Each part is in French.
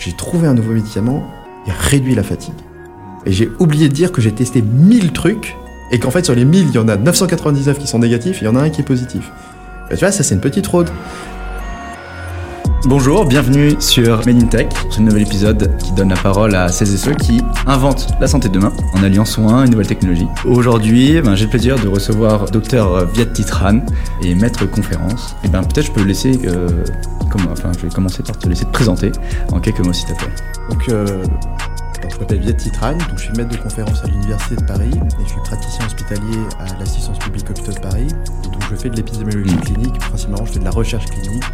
j'ai trouvé un nouveau médicament, il réduit la fatigue. Et j'ai oublié de dire que j'ai testé 1000 trucs, et qu'en fait sur les 1000, il y en a 999 qui sont négatifs, et il y en a un qui est positif. Tu vois, ça c'est une petite fraude. Bonjour, bienvenue sur Made in Tech, ce nouvel épisode qui donne la parole à celles et ceux qui inventent la santé de demain en alliant soins et nouvelles technologies. Aujourd'hui, ben, j'ai le plaisir de recevoir Dr Viet Titran et maître conférence. Et ben peut-être je peux laisser, euh, enfin je vais commencer par te laisser te présenter en quelques mots s'il te plaît. Donc euh, je m'appelle Viet Titran, donc je suis maître de conférence à l'Université de Paris et je suis praticien hospitalier à l'assistance publique hôpitaux de Paris. Donc je fais de l'épidémiologie mmh. clinique, principalement je fais de la recherche clinique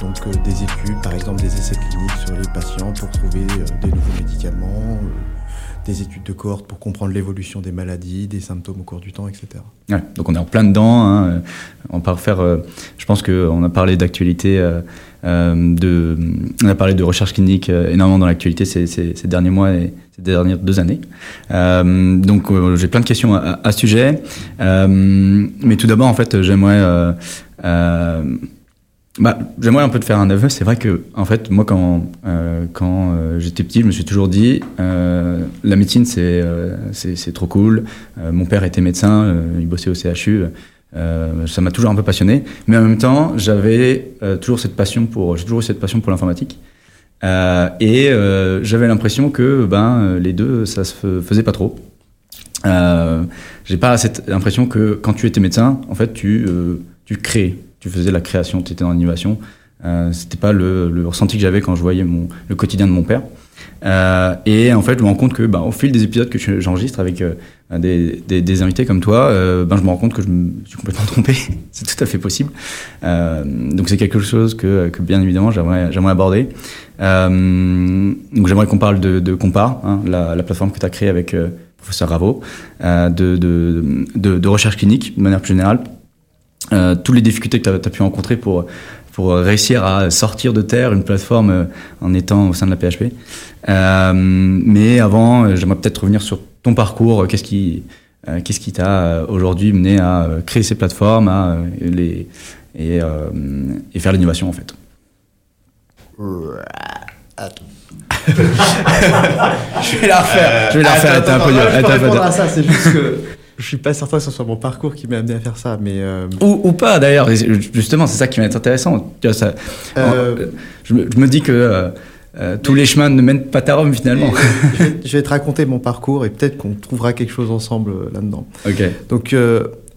donc euh, des études, par exemple des essais cliniques sur les patients pour trouver euh, des nouveaux médicaments, euh, des études de cohorte pour comprendre l'évolution des maladies, des symptômes au cours du temps, etc. Ouais, donc on est en plein dedans. Hein. On part faire. je pense qu'on a parlé d'actualité. de, on a parlé de recherche clinique énormément dans l'actualité ces, ces, derniers mois et ces dernières deux années. donc j'ai plein de questions à, à ce sujet. mais tout d'abord, en fait, j'aimerais bah, J'aimerais un peu te faire un aveu. C'est vrai que, en fait, moi, quand, euh, quand euh, j'étais petit, je me suis toujours dit euh, la médecine, c'est euh, c'est trop cool. Euh, mon père était médecin, il bossait au CHU. ça m'a toujours un peu passionné. Mais en même temps, j'avais toujours cette passion pour, j'ai toujours eu cette passion pour l'informatique. et j'avais l'impression que ben, les deux, ça se faisait pas trop. j'ai pas cette impression que quand tu étais médecin, en fait, tu, tu crées tu faisais la création, tu étais dans l'animation. Euh, c'était pas le, le, ressenti que j'avais quand je voyais le quotidien de mon père. Euh, et en fait, je me rends compte que, bah, au fil des épisodes que j'enregistre avec euh, des, invités comme toi, euh, ben, je me rends compte que je me suis complètement trompé. c'est tout à fait possible. Donc, c'est quelque chose que, bien évidemment, j'aimerais aborder. donc, j'aimerais qu'on parle de, de Compare, hein, la, la, plateforme que tu as créée avec professeur de, de, de recherche clinique de manière plus générale euh, toutes les difficultés que tu as, pu rencontrer pour, pour réussir à sortir de terre une plateforme euh, en étant au sein de la PHP. Euh, mais avant, j'aimerais peut-être revenir sur ton parcours. Qu'est-ce qui qu'est-ce qui t'a aujourd'hui mené à créer ces plateformes à, les, et, et faire l'innovation en fait? Je vais la refaire. je vais la refaire. Attends, attends, un peu dur. à ça, c'est juste que je suis pas certain que ce soit mon parcours qui m'a amené à faire ça, mais euh, ou, ou, pas d'ailleurs. Justement, c'est ça qui va être intéressant. Ça, euh... je, me, je, me, dis que euh, tous les chemins ne mènent pas à Rome finalement. je, vais, je, vais, te raconter mon parcours et peut-être qu'on trouvera quelque chose ensemble là-dedans. Ok. Donc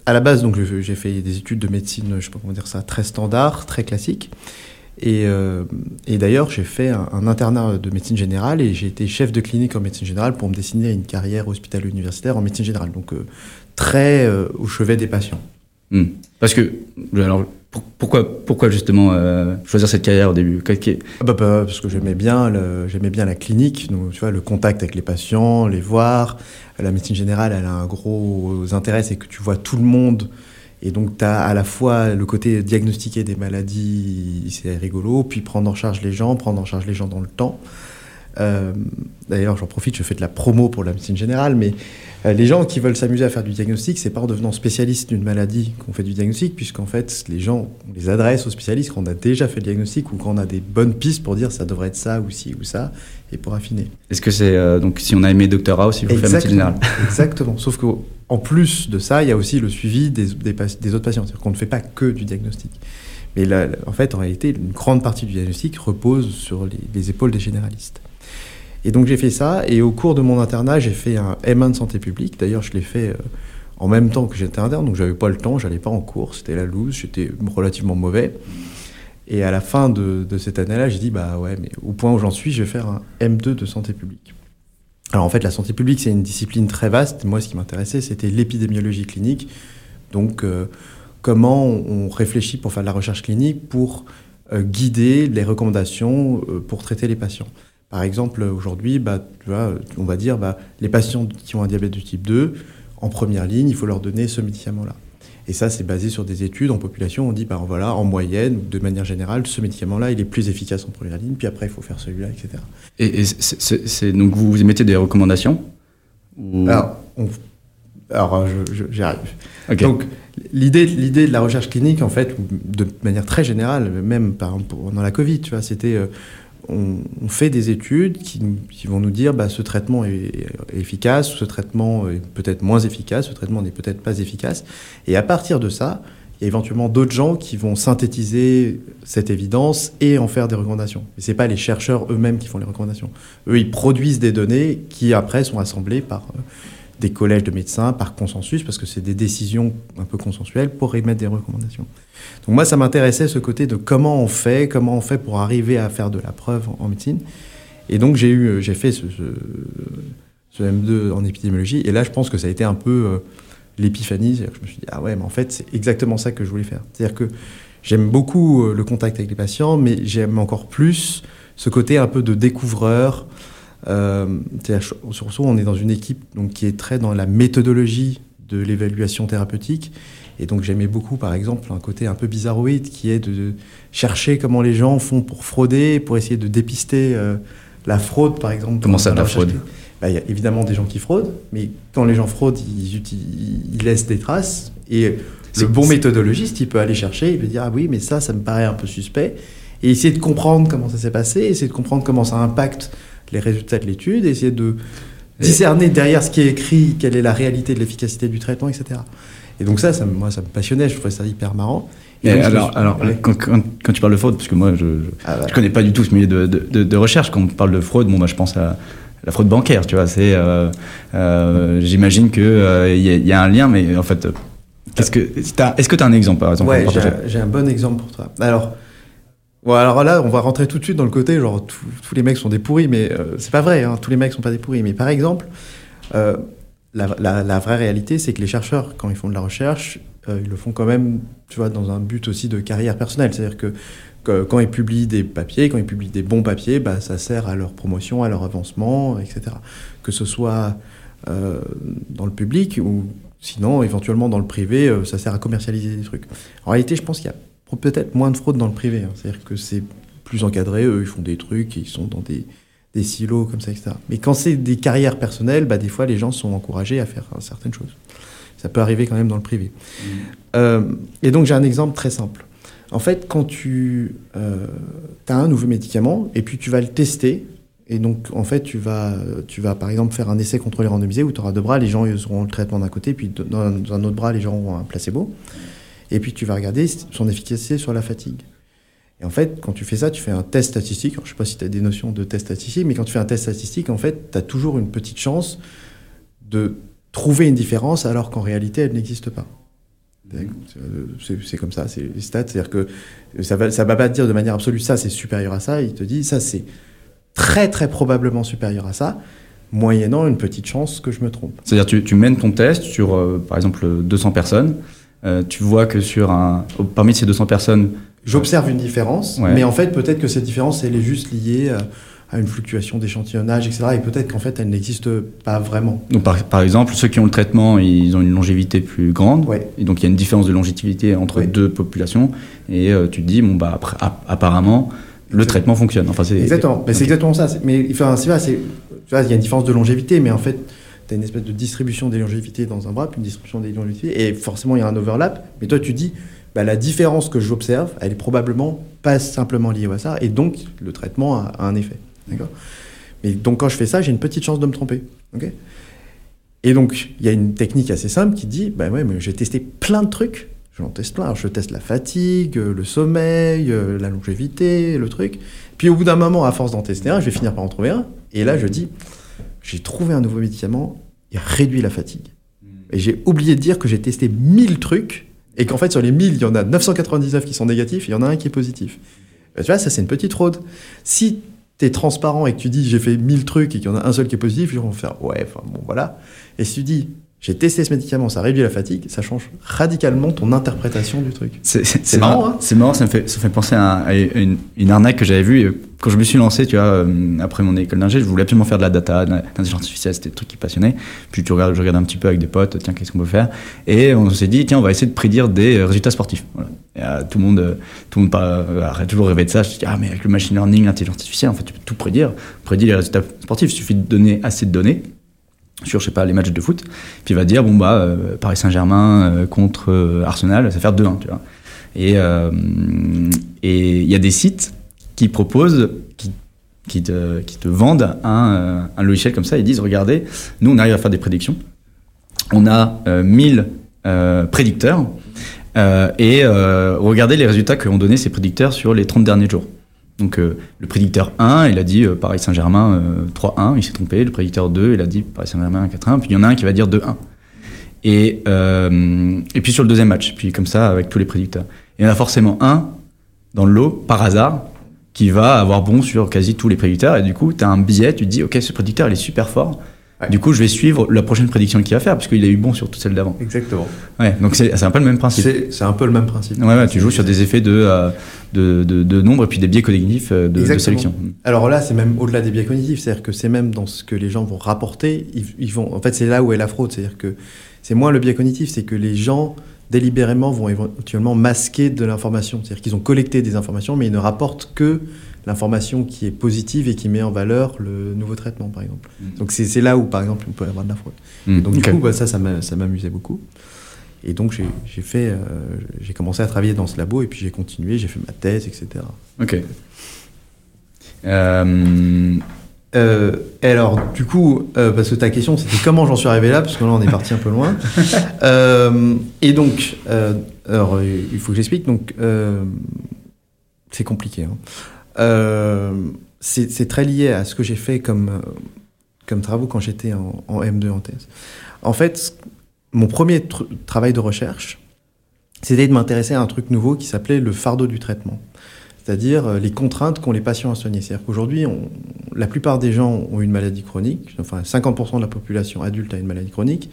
à la base, donc j'ai fait des études de médecine, je sais pas comment dire ça, très standard, très classique. Et, euh, et d'ailleurs, j'ai fait un, un, internat de médecine générale et j'ai été chef de clinique en médecine générale pour me dessiner une carrière hospitalo-universitaire en médecine générale. Donc, euh, très euh, au chevet des patients. Mmh. Parce que, alors, pourquoi, pourquoi justement choisir cette carrière au début? Ah bah, bah, Parce que j'aimais bien, j'aimais bien la clinique, donc, tu vois, le contact avec les patients, les voir. La médecine générale, elle a un gros intérêt, c'est que tu vois tout le monde et donc, tu as à la fois le côté diagnostiquer des maladies, c'est rigolo, puis prendre en charge les gens, prendre en charge les gens dans le temps. Euh, D'ailleurs, j'en profite, je fais de la promo pour la médecine générale, mais euh, les gens qui veulent s'amuser à faire du diagnostic, c'est pas en devenant spécialiste d'une maladie qu'on fait du diagnostic, puisqu'en fait, les gens, on les adresse aux spécialistes quand on a déjà fait le diagnostic ou quand on a des bonnes pistes pour dire ça devrait être ça ou ci ou ça, et pour affiner. Est-ce que c'est euh, donc si on a aimé Dr House, il faut faire médecine générale Exactement. Sauf qu'en plus de ça, il y a aussi le suivi des, autres patients, c'est-à-dire qu'on ne fait pas que du diagnostic. Mais là, en fait, en réalité, une grande partie du diagnostic repose sur les, les épaules des généralistes. Et donc j'ai fait ça, et au cours de mon internat, j'ai fait un M1 de santé publique. D'ailleurs, je l'ai fait euh, en même temps que j'étais interne, donc j'avais pas le temps, j'allais pas en cours, c'était la loose, j'étais relativement mauvais. Et à la fin de, de cette année-là, j'ai dit, bah ouais, mais au point où j'en suis, je vais faire un M2 de santé publique. Alors en fait, la santé publique, c'est une discipline très vaste. Moi, ce qui m'intéressait, c'était l'épidémiologie clinique. Donc, euh, comment on réfléchit pour faire de la recherche clinique, pour euh, guider les recommandations euh, pour traiter les patients. Par exemple, aujourd'hui, bah, on va dire bah, les patients qui ont un diabète de type 2, en première ligne, il faut leur donner ce médicament-là. Et ça, c'est basé sur des études en population. On dit, bah, voilà, en moyenne, de manière générale, ce médicament-là, il est plus efficace en première ligne, puis après, il faut faire celui-là, etc. Et, et c'est, donc, vous, vous émettez des recommandations ou... Alors, alors j'y arrive. Okay. Donc, l'idée, l'idée de la recherche clinique, en fait, de manière très générale, même par, pendant la Covid, tu vois, c'était. Euh, on, fait des études qui, vont nous dire bah, ce traitement est, efficace, ce traitement est peut-être moins efficace, ce traitement n'est peut-être pas efficace. Et à partir de ça, il y a éventuellement d'autres gens qui vont synthétiser cette évidence et en faire des recommandations. Ce pas les chercheurs eux-mêmes qui font les recommandations. Eux, ils produisent des données qui après sont assemblées par euh, des collèges de médecins, par consensus, parce que c'est des décisions un peu consensuelles pour émettre des recommandations. Donc moi, ça m'intéressait ce côté de comment on fait, comment on fait pour arriver à faire de la preuve en, médecine. Et donc j'ai eu, j'ai fait ce, ce, M2 en épidémiologie, et là je pense que ça a été un peu euh, l'épiphanie. Je me suis dit, ah ouais, mais en fait, c'est exactement ça que je voulais faire. C'est-à-dire que j'aime beaucoup euh, le contact avec les patients, mais j'aime encore plus ce côté un peu de découvreur. Euh, surtout, on est dans une équipe donc, qui est très dans la méthodologie de l'évaluation thérapeutique. Et donc, j'aimais beaucoup, par exemple, un côté un peu bizarroïde qui est de, chercher comment les gens font pour frauder, pour essayer de dépister euh, la fraude, par exemple. Comment ça, la fraude bah, il y a évidemment des gens qui fraudent, mais quand les gens fraudent, ils, ils laissent des traces. Et le bon méthodologiste, il peut aller chercher, il peut dire Ah oui, mais ça, ça me paraît un peu suspect. Et essayer de comprendre comment ça s'est passé, essayer de comprendre comment ça impacte les résultats de l'étude, essayer de discerner derrière ce qui est écrit quelle est la réalité de l'efficacité du traitement, etc. Et donc ça, ça moi, ça me passionnait, je trouvais ça hyper marrant. Et alors, alors quand, quand, tu parles de fraude, parce que moi, je ne ah connais pas du tout ce milieu de, de, de, recherche, quand on parle de fraude, bon, bah, je pense à la fraude bancaire, tu vois. C'est, euh, euh, j'imagine que il euh, y, a un lien, mais en fait, est-ce que tu as un exemple par exemple Ouais, j'ai un, bon exemple pour toi. Alors, bon, alors là, on va rentrer tout de suite dans le côté genre tous les mecs sont des pourris, mais c'est pas vrai. Hein, tous les mecs sont pas des pourris. Mais par exemple, la, la, vraie réalité, c'est que les chercheurs, quand ils font de la recherche, ils le font quand même, tu vois, dans un but aussi de carrière personnelle. C'est-à-dire que quand ils publient des papiers, quand ils publient des bons papiers, bah, ça sert à leur promotion, à leur avancement, etc. Que ce soit euh, dans le public ou sinon, éventuellement dans le privé, euh, ça sert à commercialiser des trucs. En réalité, je pense qu'il y a peut-être moins de fraude dans le privé. Hein. C'est-à-dire que c'est plus encadré, eux, ils font des trucs, ils sont dans des, des silos comme ça, etc. Mais quand c'est des carrières personnelles, bah, des fois, les gens sont encouragés à faire certaines choses. Ça peut arriver quand même dans le privé. Mmh. Euh, et donc, j'ai un exemple très simple. En fait, quand tu euh, as un nouveau médicament et puis tu vas le tester, et donc en fait, tu vas, tu vas par exemple faire un essai contrôlé randomisé où tu auras deux bras, les gens ils auront le traitement d'un côté, puis dans un autre bras, les gens auront un placebo. Et puis tu vas regarder son efficacité sur la fatigue. Et en fait, quand tu fais ça, tu fais un test statistique. je ne sais pas si tu as des notions de test statistique, mais quand tu fais un test statistique, en fait, tu as toujours une petite chance de trouver une différence alors qu'en réalité, elle n'existe pas. C'est comme ça, c'est les stats. C'est-à-dire que ça ne va, va pas te dire de manière absolue ça c'est supérieur à ça. Il te dit ça c'est très très probablement supérieur à ça, moyennant une petite chance que je me trompe. C'est-à-dire tu, tu mènes ton test sur euh, par exemple 200 personnes. Euh, tu vois que sur un, parmi ces 200 personnes, j'observe une différence, mais en fait peut-être que cette différence elle est juste liée à une fluctuation d'échantillonnage, etc. Et peut-être qu'en fait, elle n'existe pas vraiment. Donc, par, exemple, ceux qui ont le traitement, ils ont une longévité plus grande. Et donc, il y a une différence de longévité entre deux populations. Et euh, tu te dis, bon, bah, après, apparemment, le traitement fonctionne. Enfin, c'est exactement. c'est exactement ça. Mais enfin, c'est tu vois, il y a une différence de longévité, mais en fait, tu as une espèce de distribution des longévités dans un bras, puis une distribution des longévités, et forcément, il y a un overlap. Mais toi, tu dis, bah, la différence que j'observe, elle est probablement pas simplement liée à ça, et donc le traitement a un effet. D'accord? Mais donc, quand je fais ça, j'ai une petite chance de me tromper. ok? Et donc, il y a une technique assez simple qui dit bah ouais, mais j'ai testé plein de trucs. J'en teste plein. Je teste la fatigue, le sommeil, euh, la longévité, le truc. Puis, au bout d'un moment, à force d'en tester un, je vais finir par en trouver un. Et là, je dis j'ai trouvé un nouveau médicament, il réduit la fatigue. Hmm. Et j'ai oublié de dire que j'ai testé 1000 trucs et qu'en fait, sur les 1000, il y en a 999 qui sont négatifs et il y en a un qui est positif. tu vois, ça, c'est une petite fraude. Si tu es transparent et que tu dis j'ai fait 1000 trucs et qu'il y en a un seul qui est positif, ils vont faire ouais, enfin bon, voilà. Et si tu dis j'ai testé ce médicament, ça réduit la fatigue, ça change radicalement ton interprétation du truc. C'est marrant, hein C'est marrant, ça me, fait, ça fait penser à, une, une, arnaque que j'avais vue quand je me suis lancé, tu vois, euh, après mon école d'ingé, je voulais absolument faire de la data, l'intelligence artificielle, c'était le truc qui passionnait. Puis tu regardes, je regardais un petit peu avec des potes, tiens, qu'est-ce qu'on peut faire? Et on s'est dit, tiens, on va essayer de prédire des résultats sportifs. Euh, tout le monde, tout le monde euh, a toujours rêvé de ça. Je dis, ah, mais avec le machine learning, l'intelligence artificielle, en fait, tu peux tout prédire. Prédire les résultats sportifs, il suffit de donner assez de données sur je sais pas les matchs de foot puis il va dire bon bah euh, Paris Saint-Germain euh, contre euh, Arsenal ça va faire 2-1 tu vois et il y a des sites qui proposent qui te, vendent un, un, logiciel comme ça. Ils disent regardez, nous on arrive à faire des prédictions. On a 1000 prédicteurs et regardez les résultats que ont donné ces prédicteurs sur les 30 derniers jours. Donc euh, le prédicteur 1, il a dit euh, Paris Saint-Germain 3-1, euh, il s'est trompé. Le prédicteur 2, il a dit Paris Saint-Germain 4-1. Puis il y en a un qui va dire 2-1. Et, et puis sur le deuxième match, puis comme ça avec tous les prédicteurs. Il y en a forcément un dans le lot, par hasard, qui va avoir bon sur quasi tous les prédicteurs. Et du coup, tu as un billet, tu te dis Ok, ce prédicteur, il est super fort. Du coup, je vais suivre la prochaine prédiction qu'il va faire, parce qu'il a eu bon sur toutes celles d'avant. Exactement. Ouais, donc c'est un peu le même principe. C'est un peu le même principe. Ouais, ouais tu joues sur des effets de, euh, de, de, de, nombre et puis des biais cognitifs euh, de, de sélection. Alors là, c'est même au-delà des biais cognitifs, c'est-à-dire que c'est même dans ce que les gens vont rapporter. Ils, ils vont, en fait, c'est là où est la fraude, c'est-à-dire que c'est moins le biais cognitif, c'est que les gens délibérément vont éventuellement masquer de l'information. C'est-à-dire qu'ils ont collecté des informations, mais ils ne rapportent que l'information qui est positive et qui met en valeur le nouveau traitement, par exemple. Mm. Donc c'est là où, par exemple, on peut avoir de la fraude. Mm. Donc du coup, bah, ça, ça m'amusait beaucoup. Et donc j'ai fait, euh, j'ai commencé à travailler dans ce labo et puis j'ai continué, j'ai fait ma thèse, etc. Ok. Euh... Euh, alors, du coup, euh, parce que ta question, c'était comment j'en suis arrivé là, parce que là, on est parti un peu loin. Euh, et donc, alors, il faut que j'explique. Donc, c'est compliqué. Hein. c'est très lié à ce que j'ai fait comme, comme travaux quand j'étais en, en, M2 en thèse. En fait, mon premier travail de recherche, c'était de m'intéresser à un truc nouveau qui s'appelait le fardeau du traitement c'est-à-dire euh, les contraintes qu'ont les patients à soigner. C'est-à-dire qu'aujourd'hui, la plupart des gens ont une maladie chronique, enfin 50% de la population adulte a une maladie chronique,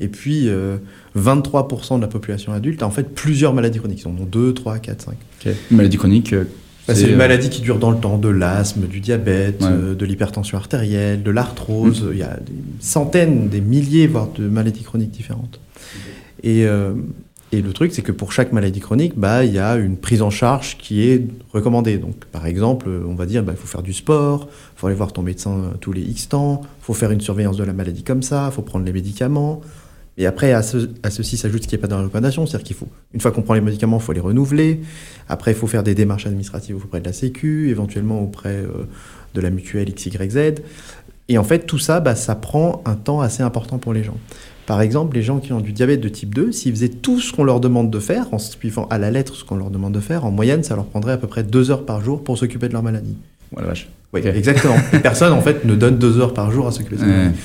et puis 23% euh, de la population adulte a en fait plusieurs maladies chroniques. Ils en ont 2, 3, 4, 5. Une maladie chronique euh, bah, c'est une maladie qui dure dans le temps, de l'asthme, du diabète, de l'hypertension artérielle, de l'arthrose. Mmh. Il y a des centaines, des milliers, voire de maladies chroniques différentes. Et et le truc, c'est que pour chaque maladie chronique, bah, il y a une prise en charge qui est recommandée. Donc, par exemple, on va dire, bah, il faut faire du sport, il faut aller voir ton médecin tous les X temps, il faut faire une surveillance de la maladie comme ça, il faut prendre les médicaments. Et après, à, ceci s'ajoute ce qui n'est pas dans la recommandation, c'est-à-dire qu'il faut, une fois qu'on prend les médicaments, il faut les renouveler. Après, il faut faire des démarches administratives auprès de la Sécu, éventuellement auprès euh, de la mutuelle XYZ. Et en fait, tout ça, bah, ça prend un temps assez important pour les gens. Par exemple, les gens qui ont du diabète de type 2, s'ils faisaient tout ce qu'on leur demande de faire, en suivant à la lettre ce qu'on leur demande de faire, en moyenne, ça leur prendrait à peu près deux heures par jour pour s'occuper de leur maladie. Voilà, vache. Oui, exactement. Les personnes, en fait, ne donnent deux heures par jour à s'occuper de leur maladie.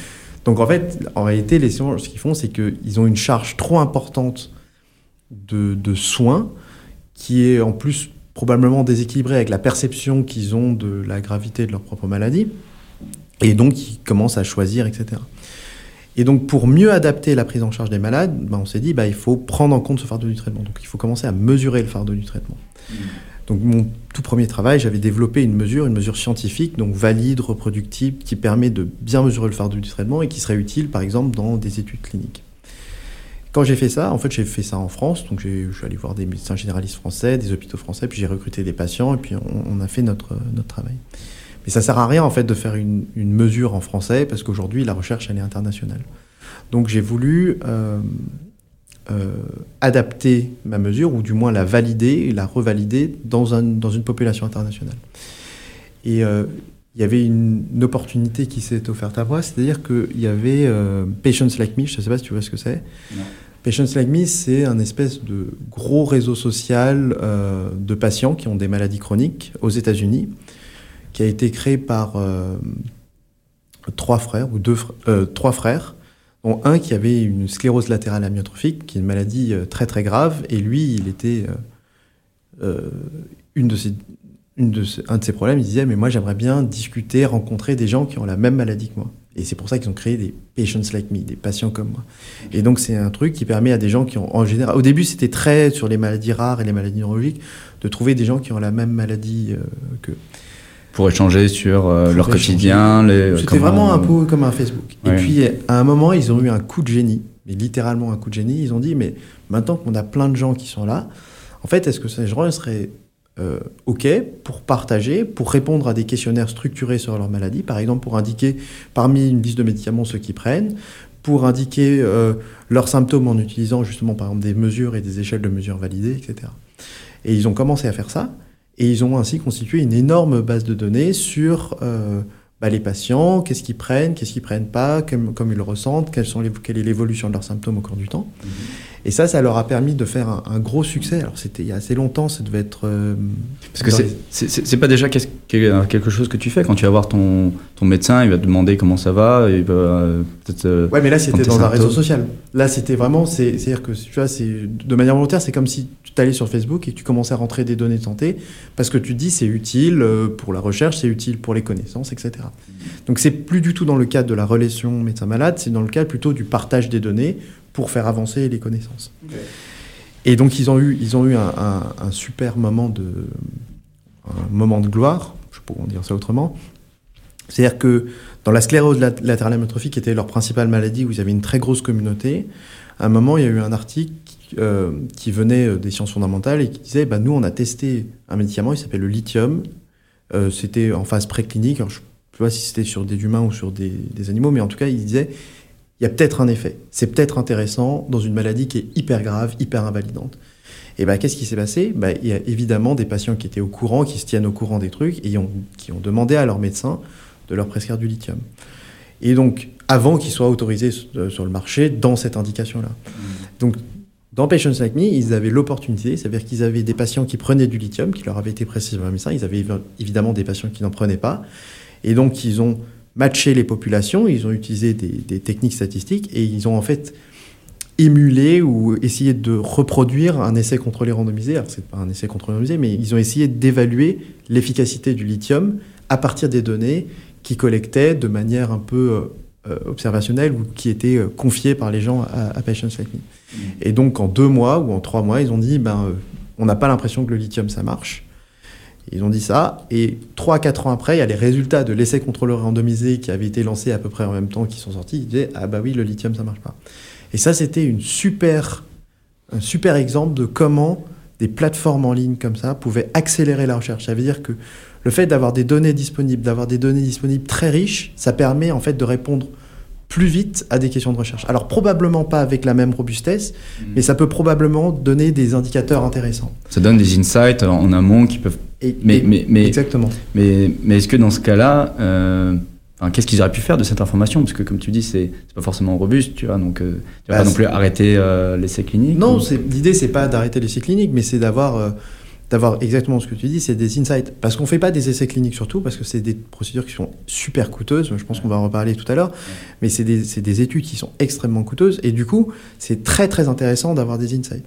Donc, en fait, en réalité, les sciences, ce qu'ils font, c'est qu'ils ont une charge trop importante de, de, soins qui est en plus probablement déséquilibrée avec la perception qu'ils ont de la gravité de leur propre maladie. Et donc, ils commencent à choisir, etc. Et donc, pour mieux adapter la prise en charge des malades, ben, on s'est dit, bah, il faut prendre en compte ce fardeau du traitement. Donc, il faut commencer à mesurer le fardeau du traitement. Mmh. Donc, mon tout premier travail, j'avais développé une mesure, une mesure scientifique, donc valide, reproductible, qui permet de bien mesurer le fardeau du traitement et qui serait utile, par exemple, dans des études cliniques. Quand j'ai fait ça, en fait, j'ai fait ça en France. Donc, je suis allé voir des médecins généralistes français, des hôpitaux français, puis j'ai recruté des patients, et puis on, a fait notre, notre travail. Et ça sert à rien en fait de faire une, mesure en français parce qu'aujourd'hui la recherche elle est internationale. Donc j'ai voulu euh, euh, adapter ma mesure ou du moins la valider et la revalider dans, un, dans une population internationale. Et euh, il y avait une, opportunité qui s'est offerte à moi, c'est-à-dire qu'il y avait Patients Like Me, je ne sais pas si tu vois ce que c'est. Patients Like Me, c'est un espèce de gros réseau social de patients qui ont des maladies chroniques aux États-Unis qui a été créé par euh, trois frères, ou deux, euh, trois frères, dont un qui avait une sclérose latérale amyotrophique, qui est une maladie euh, très très grave, et lui, il était une de un de ses problèmes, il disait, mais moi j'aimerais bien discuter, rencontrer des gens qui ont la même maladie que moi. Et c'est pour ça qu'ils ont créé des patients like me, des patients comme moi. Et donc c'est un truc qui permet à des gens qui ont, en général, au début c'était très sur les maladies rares et les maladies neurologiques, de trouver des gens qui ont la même maladie que pour échanger sur euh, leur quotidien. C'était vraiment un peu comme un Facebook. Et puis, à un moment, ils ont eu un coup de génie, mais littéralement un coup de génie. Ils ont dit, mais maintenant qu'on a plein de gens qui sont là, en fait, est-ce que ces gens seraient euh, OK pour partager, pour répondre à des questionnaires structurés sur leur maladie, par exemple pour indiquer parmi une liste de médicaments ceux qui prennent, pour indiquer euh, leurs symptômes en utilisant justement par exemple des mesures et des échelles de mesures validées, etc. Et ils ont commencé à faire ça. Et ils ont ainsi constitué une énorme base de données sur euh, bah, les patients, qu'est-ce qu'ils prennent, qu'est-ce qu'ils prennent pas, comme, comme ils le ressentent, quelles sont les, quelle est l'évolution de leurs symptômes au cours du temps. Et ça, ça leur a permis de faire un, un gros succès. Alors c'était il y a assez longtemps, ça devait être... euh, Parce que c'est- les- pas déjà quelque chose que tu fais quand tu vas voir ton, ton médecin, il va te demander comment ça va, il va euh, peut-être. euh, Ouais, mais là, c'était dans un réseau social. Là, c'était vraiment, c'est- c'est-à-dire que tu vois, c'est de manière volontaire, c'est comme si tu allais sur Facebook et que tu commençais à rentrer des données de santé parce que tu te dis c'est utile euh, pour la recherche, c'est utile pour les connaissances, etc. Donc, c'est plus du tout dans le cadre de la relation médecin-malade, c'est dans le cadre plutôt du partage des données pour faire avancer les connaissances. Et donc, ils ont eu, ils ont eu un, un- un super moment de, un moment de gloire, je sais pas comment dire ça autrement. C'est-à-dire que dans la sclérose lat- latérale amyotrophique, qui était leur principale maladie, où ils avaient une très grosse communauté, à un moment, il y a eu un article euh, qui venait euh, des sciences fondamentales et qui disait bah, Nous, on a testé un médicament, il s'appelle le lithium. Euh, c'était en phase préclinique. Je ne sais pas si c'était sur des humains ou sur des, animaux, mais en tout cas, il disait Il y a peut-être un effet. C'est peut-être intéressant dans une maladie qui est hyper grave, hyper invalidante. Et ben, qu'est-ce qui s'est passé? Bah, Il y a évidemment des patients qui étaient au courant, qui se tiennent au courant des trucs et qui ont demandé à leur médecin de leur prescrire du lithium. Et donc, avant qu'il soit autorisé sur sur le marché dans cette indication-là. Donc, dans Patients Like Me, ils avaient l'opportunité, c'est-à-dire qu'ils avaient des patients qui prenaient du lithium, qui leur avaient été prescrits par un médecin, ils avaient évi- évidemment des patients qui n'en prenaient pas, et donc ils ont matché les populations, ils ont utilisé des, des techniques statistiques, et ils ont en fait émulé ou essayé de reproduire un essai contrôlé randomisé. Alors, c'est pas un essai contrôlé randomisé, mais ils ont essayé d'évaluer l'efficacité du lithium à partir des données qu'ils collectaient de manière un peu euh, euh, observationnelle ou qui étaient euh, confiées par les gens à, à Patients Like Me. Et donc, en deux mois ou en trois mois, ils ont dit ben, on n'a pas l'impression que le lithium ça marche. Ils ont dit ça, et trois à quatre ans après, il y a les résultats de l'essai contrôlé randomisé qui avait été lancé à peu près en même temps qui sont sortis. Ils disaient ah bah oui, le lithium ça marche pas. Et ça, c'était une super, un super exemple de comment des plateformes en ligne comme ça pouvaient accélérer la recherche. Ça veut dire que le fait d'avoir des données disponibles, d'avoir des données disponibles très riches, ça permet en fait de répondre plus vite à des questions de recherche. Alors probablement pas avec la même robustesse, mais ça peut probablement donner des indicateurs intéressants. Ça donne des insights en amont qui peuvent. Et, Mais, et- mais, mais, exactement. mais, mais est-ce que dans ce cas-là, euh, enfin, qu'est-ce qu'ils auraient pu faire de cette information? Parce que comme tu dis, c'est pas forcément robuste, tu vois, donc euh, tu vas Bah, pas non plus arrêter euh, l'essai clinique Non, ou- c'est l'idée c'est pas d'arrêter l'essai clinique, mais c'est d'avoir euh, d'avoir exactement ce que tu dis, c'est des insights. Parce qu'on fait pas des essais cliniques surtout, parce que c'est des procédures qui sont super coûteuses. Je pense qu'on va en reparler tout à l'heure, mais c'est des, études qui sont extrêmement coûteuses et du coup, c'est très très intéressant d'avoir des insights.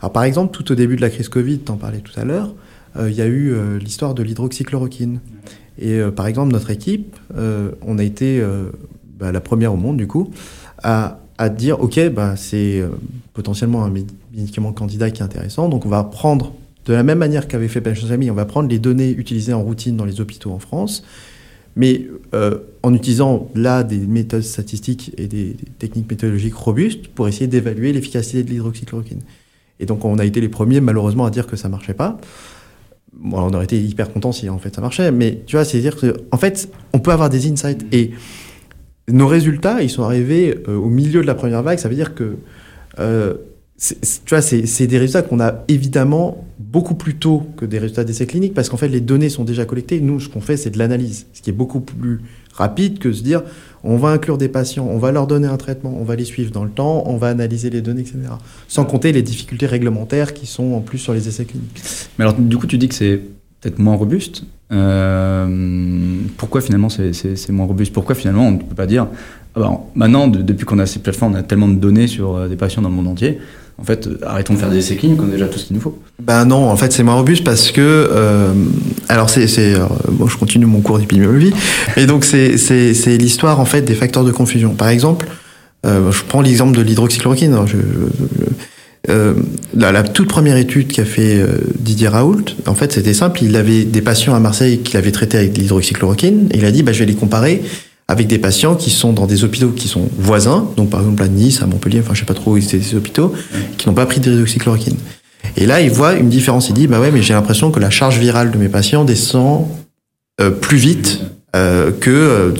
Alors par exemple, tout au début de la crise Covid, t'en parlais tout à l'heure, euh, il y a eu euh, l'histoire de l'hydroxychloroquine. Et euh, par exemple, notre équipe, on a été bah, la première au monde du coup à, dire ok, bah, c'est potentiellement un médi- médicament candidat qui est intéressant, donc on va prendre de la même manière qu'avait fait Ami, on va prendre les données utilisées en routine dans les hôpitaux en France, mais euh, en utilisant là des méthodes statistiques et des, techniques méthodologiques robustes pour essayer d'évaluer l'efficacité de l'hydroxychloroquine. Et donc on a été les premiers malheureusement à dire que ça marchait pas. Bon, on aurait été hyper content si en fait ça marchait, mais tu vois, c'est dire que en fait, on peut avoir des insights et nos résultats, ils sont arrivés euh, au milieu de la première vague. Ça veut dire que euh, tu vois, c'est des résultats qu'on a évidemment beaucoup plus tôt que des résultats d'essais cliniques parce qu'en fait, les données sont déjà collectées. Nous, ce qu'on fait, c'est de l'analyse, ce qui est beaucoup plus rapide que se dire on va inclure des patients, on va leur donner un traitement, on va les suivre dans le temps, on va analyser les données, etc. Sans compter les difficultés réglementaires qui sont en plus sur les essais cliniques. Mais alors, du coup, tu dis que c'est peut-être moins robuste. Euh, pourquoi finalement c'est- moins robuste? Pourquoi finalement on ne peut pas dire ah ben, maintenant, de- depuis qu'on a ces plateformes, on a tellement de données sur euh, des patients dans le monde entier. En fait, euh, arrêtons de faire des essais cliniques, on a déjà tout ce qu'il nous faut. Ben non, en fait c'est moins robuste parce que euh, alors c'est bon je continue mon cours d'épidémiologie et donc c'est l'histoire en fait des facteurs de confusion. Par exemple, je prends l'exemple de l'hydroxychloroquine. Alors, je- euh, la, toute première étude qu'a fait euh, Didier Raoult, en fait c'était simple. Il avait des patients à Marseille qu'il avait traités avec de l'hydroxychloroquine et il a dit bah je vais les comparer avec des patients qui sont dans des hôpitaux qui sont voisins, donc par exemple à Nice, à Montpellier, enfin je sais pas trop où étaient ces hôpitaux, qui n'ont pas pris d'hydroxychloroquine. Et là, il voit une différence. Il dit, bah ouais, mais j'ai l'impression que la charge virale de mes patients descend euh, plus vite euh, que euh,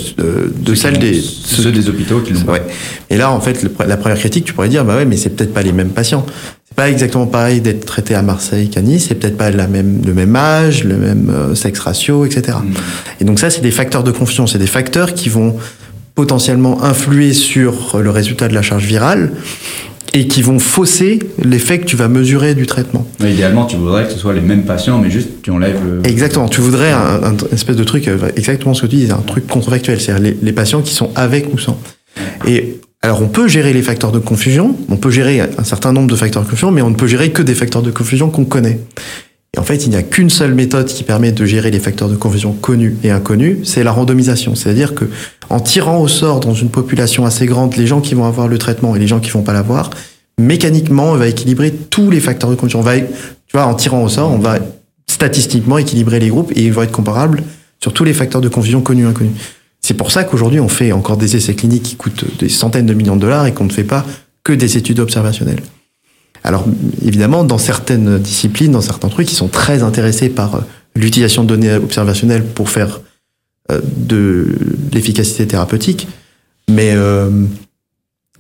de celle des ceux des hôpitaux qui l'ont. Ouais. Et là, en fait, le- la première critique, tu pourrais dire, bah ouais, mais c'est peut-être pas les mêmes patients. pas exactement pareil d'être traité à Marseille qu'à Nice, c'est peut-être pas la même, le même âge, le même euh, sexe ratio, etc. Mm. Et donc ça, c'est des facteurs de confusion, c'est des facteurs qui vont potentiellement influer sur le résultat de la charge virale et qui vont fausser l'effet que tu vas mesurer du traitement. Mais idéalement, tu voudrais que ce soit les mêmes patients, mais juste tu enlèves le. Exactement, tu voudrais un, un espèce de truc, euh, exactement ce que tu dis, un truc contrefactuel, c'est-à-dire les, les patients qui sont avec ou sans. Et alors on peut gérer les facteurs de confusion, on peut gérer un certain nombre de facteurs de confusion, mais on ne peut gérer que des facteurs de confusion qu'on connaît. Et en fait, il n'y a qu'une seule méthode qui permet de gérer les facteurs de confusion connus et inconnus, c'est la randomisation. C'est-à-dire que en tirant au sort dans une population assez grande les gens qui vont avoir le traitement et les gens qui vont pas l'avoir, mécaniquement, on va équilibrer tous les facteurs de confusion. On va, tu vois, en tirant au sort, on va statistiquement équilibrer les groupes et ils vont être comparables sur tous les facteurs de confusion connus et inconnus. C'est pour ça qu'aujourd'hui, on fait encore des essais cliniques qui coûtent des centaines de millions de dollars et qu'on ne fait pas que des études observationnelles. Alors, évidemment, dans certaines disciplines, dans certains trucs, ils sont très intéressés par euh, l'utilisation de données observationnelles pour faire euh, de l'efficacité thérapeutique. Mais, euh,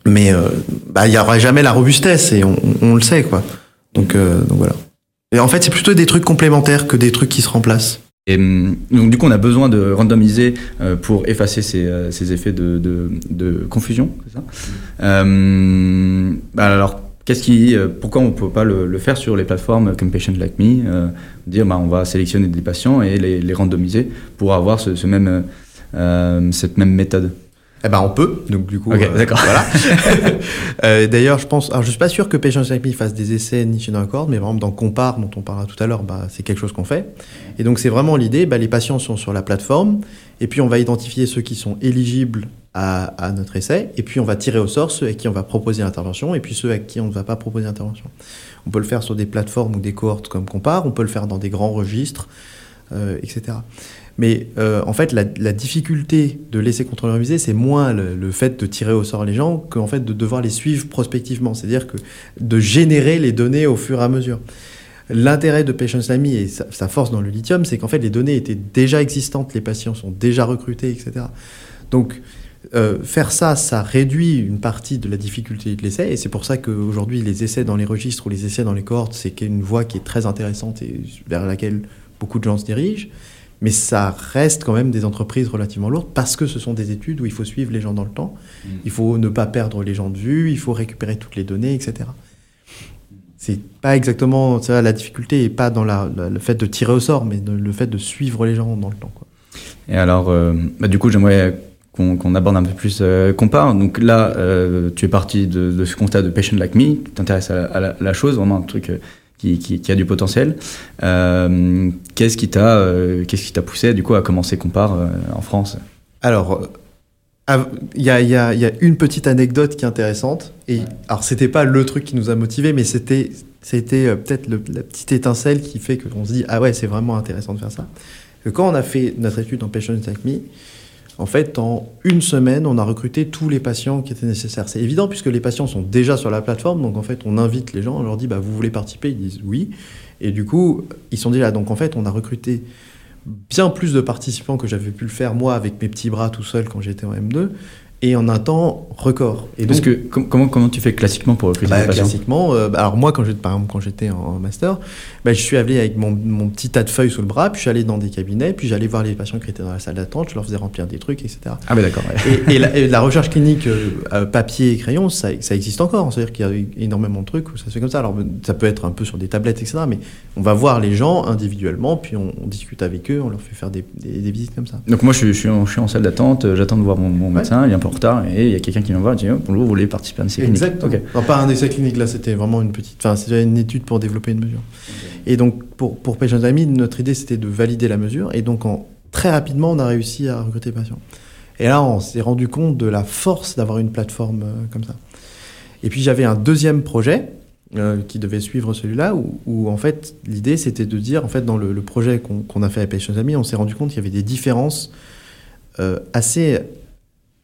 mais euh, bah, il aura jamais la robustesse et on, le sait, quoi. Donc, voilà. Et en fait, c'est plutôt des trucs complémentaires que des trucs qui se remplacent. Et hum, donc du coup, on a besoin de randomiser pour effacer ces, ces effets de, de, confusion, bah alors, qu'est-ce qui, euh, pourquoi on ne peut pas le, le faire sur les plateformes comme Patient Like Me euh, Dire, bah, on va sélectionner des patients et les, les randomiser pour avoir ce, ce même, euh, cette même méthode? Eh ben, on peut. Donc, du coup. D'accord. Voilà. D'ailleurs, je pense. Alors, je suis pas sûr que Patients Like Me fasse des essais nichés dans la corde, mais par exemple, dans Compare, dont on parlera tout à l'heure, bah, c'est quelque chose qu'on fait. Et donc, c'est vraiment l'idée. Bah, les patients sont sur la plateforme, et puis on va identifier ceux qui sont éligibles à, notre essai, et puis on va tirer au sort ceux à qui on va proposer l'intervention, et puis ceux à qui on ne va pas proposer l'intervention. On peut le faire sur des plateformes ou des cohortes comme Compare, on peut le faire dans des grands registres, euh, etc. Mais euh, en fait, la, difficulté de laisser contrôler révisé, c'est moins le, le fait de tirer au sort les gens qu'en fait de devoir les suivre prospectivement. C'est-à-dire que de générer les données au fur et à mesure. L'intérêt de Patients Lamy et sa, sa force dans le lithium, c'est qu'en fait les données étaient déjà existantes, les patients sont déjà recrutés, etc. Donc euh, faire ça, ça réduit une partie de la difficulté de l'essai, et c'est pour ça qu'aujourd'hui les essais dans les registres ou les essais dans les cohortes, c'est une voie qui est très intéressante et vers laquelle beaucoup de gens se dirigent. Mais ça reste quand même des entreprises relativement lourdes parce que ce sont des études où il faut suivre les gens dans le temps, il faut ne pas perdre les gens de vue, il faut récupérer toutes les données, etc. C'est pas exactement ça, la difficulté est pas dans la, la- le fait de tirer au sort, mais le fait de suivre les gens dans le temps. Quoi. Et alors, euh, bah, du coup, j'aimerais qu'on aborde un peu plus euh, Compare. Donc là, euh, tu es parti de, de ce constat de Patient Like Me, tu t'intéresses à, la- à la, la chose, vraiment un truc euh, qui, qui, qui a du potentiel. Qu'est-ce qui t'a t'a poussé du coup à commencer Compare en France? Alors, il y a, y y une petite anecdote qui est intéressante. Et alors, c'était pas le truc qui nous a motivés, mais c'était, c'était euh, peut-être la petite étincelle qui fait qu'on se dit ah ouais, c'est vraiment intéressant de faire ça. Que quand on a fait notre étude en Patients Like Me, en fait, en une semaine, on a recruté tous les patients qui étaient nécessaires. C'est évident puisque les patients sont déjà sur la plateforme, donc en fait, on invite les gens, on leur dit bah, vous voulez participer, ils disent oui, et du coup, ils sont déjà. Donc en fait, on a recruté bien plus de participants que j'avais pu le faire moi avec mes petits bras tout seul quand j'étais en M2 et en un temps record. Et Parce donc, que com- comment comment tu fais classiquement pour recruter bah, des patients classiquement, euh, bah, alors moi quand par exemple quand j'étais en, master, bah, je suis allé avec mon, mon petit tas de feuilles sous le bras, puis je suis allé dans des cabinets, puis j'allais voir les patients qui étaient dans la salle d'attente, je leur faisais remplir des trucs, etc. Ah bah d'accord. ouais. Et, et la, et la recherche clinique euh, papier et crayon, ça, ça existe encore. C'est-à-dire qu'il y a énormément de trucs où ça se fait comme ça. Alors ça peut être un peu sur des tablettes, etc. Mais on va voir les gens individuellement, puis on, on discute avec eux, on leur fait faire des, des- des visites comme ça. Donc moi je suis, je suis, en, je suis en salle d'attente, euh, j'attends de voir mon, mon Ouais. médecin, il est un peu retard et il y a quelqu'un qui vient me voir et dit oh, vous voulez participer à un essai clinique Exactement. Ok. Non, pas un essai clinique, là, c'était vraiment une petite. Enfin, c'était une étude pour développer une mesure. Et donc, pour, pour Patients Amis, notre idée, c'était de valider la mesure. Et donc, en, très rapidement, on a réussi à recruter des patients. Et là, on s'est rendu compte de la force d'avoir une plateforme euh, comme ça. Et puis, j'avais un deuxième projet euh, qui devait suivre celui-là, où, où, en fait, l'idée, c'était de dire, en fait, dans le, le projet qu'on qu'on a fait avec Patients Amis, on s'est rendu compte qu'il y avait des différences euh, assez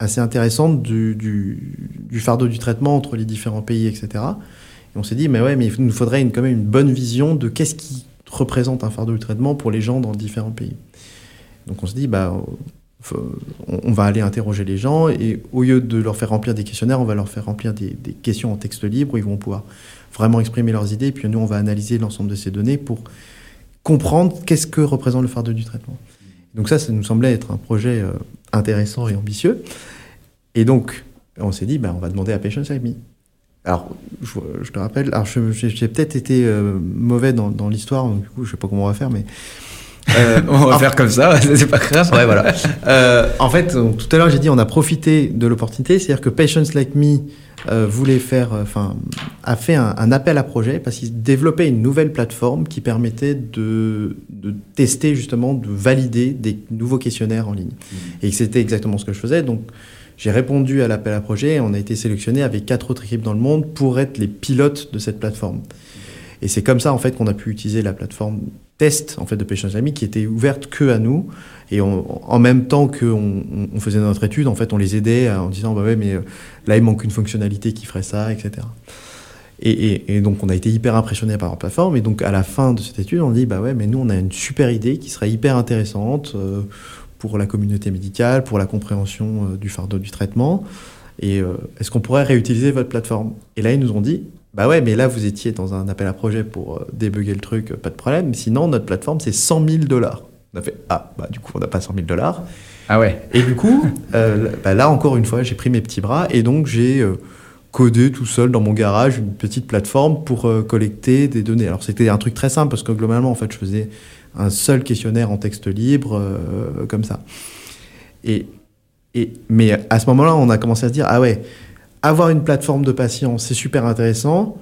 assez intéressante du, fardeau du traitement entre les différents pays, etc. Et on s'est dit, mais ouais, mais il nous faudrait quand même une bonne vision de qu'est-ce qui représente un fardeau du traitement pour les gens dans différents pays. Donc on s'est dit, bah, on va aller interroger les gens et au lieu de leur faire remplir des questionnaires, on va leur faire remplir des, questions en texte libre où ils vont pouvoir vraiment exprimer leurs idées. Et puis nous, on va analyser l'ensemble de ces données pour comprendre qu'est-ce que représente le fardeau du traitement. Donc ça, ça nous semblait être un projet euh, intéressant et ambitieux. Et donc, on s'est dit, ben, on va demander à Patience Me. Alors, je, te rappelle, alors j'ai peut-être été euh, mauvais dans, dans l'histoire, donc du coup, je sais pas comment on va faire, mais euh, on va faire comme ça, c'est pas grave. Ouais, voilà. Euh, en fait, tout à l'heure, j'ai dit, on a profité de l'opportunité, c'est-à-dire que Patience Like Me euh, voulait faire, enfin, a fait un, appel à projet parce qu'il développait une nouvelle plateforme qui permettait de, de, tester justement, de valider des nouveaux questionnaires en ligne. Mmh. Et c'était exactement ce que je faisais. Donc, j'ai répondu à l'appel à projet et on a été sélectionné avec quatre autres équipes dans le monde pour être les pilotes de cette plateforme. Et c'est comme ça en fait qu'on a pu utiliser la plateforme test en fait de Patience Ami qui était ouverte que à nous. Et en même temps qu'on on faisait notre étude en fait on les aidait en disant bah ouais mais euh, là il manque une fonctionnalité qui ferait ça etc et, donc on a été hyper impressionné par la plateforme. Et donc à la fin de cette étude on dit bah ouais mais nous on a une super idée qui serait hyper intéressante euh, pour la communauté médicale pour la compréhension euh, du fardeau du traitement. Et est-ce qu'on pourrait réutiliser votre plateforme? Et là ils nous ont dit bah ouais, mais là, vous étiez dans un appel à projet pour euh, débugger le truc, pas de problème. Sinon, notre plateforme, c'est 100 000 dollars. On a fait, ah, bah du coup, on n'a pas 100 000 dollars. Ah ouais. Et du coup, euh, bah là, encore une fois, j'ai pris mes petits bras et donc j'ai euh, codé tout seul dans mon garage une petite plateforme pour collecter des données. Alors, c'était un truc très simple parce que globalement, en fait, je faisais un seul questionnaire en texte libre, comme ça. Et, et, mais à ce moment-là, on a commencé à se dire, ah ouais, avoir une plateforme de patients, c'est super intéressant.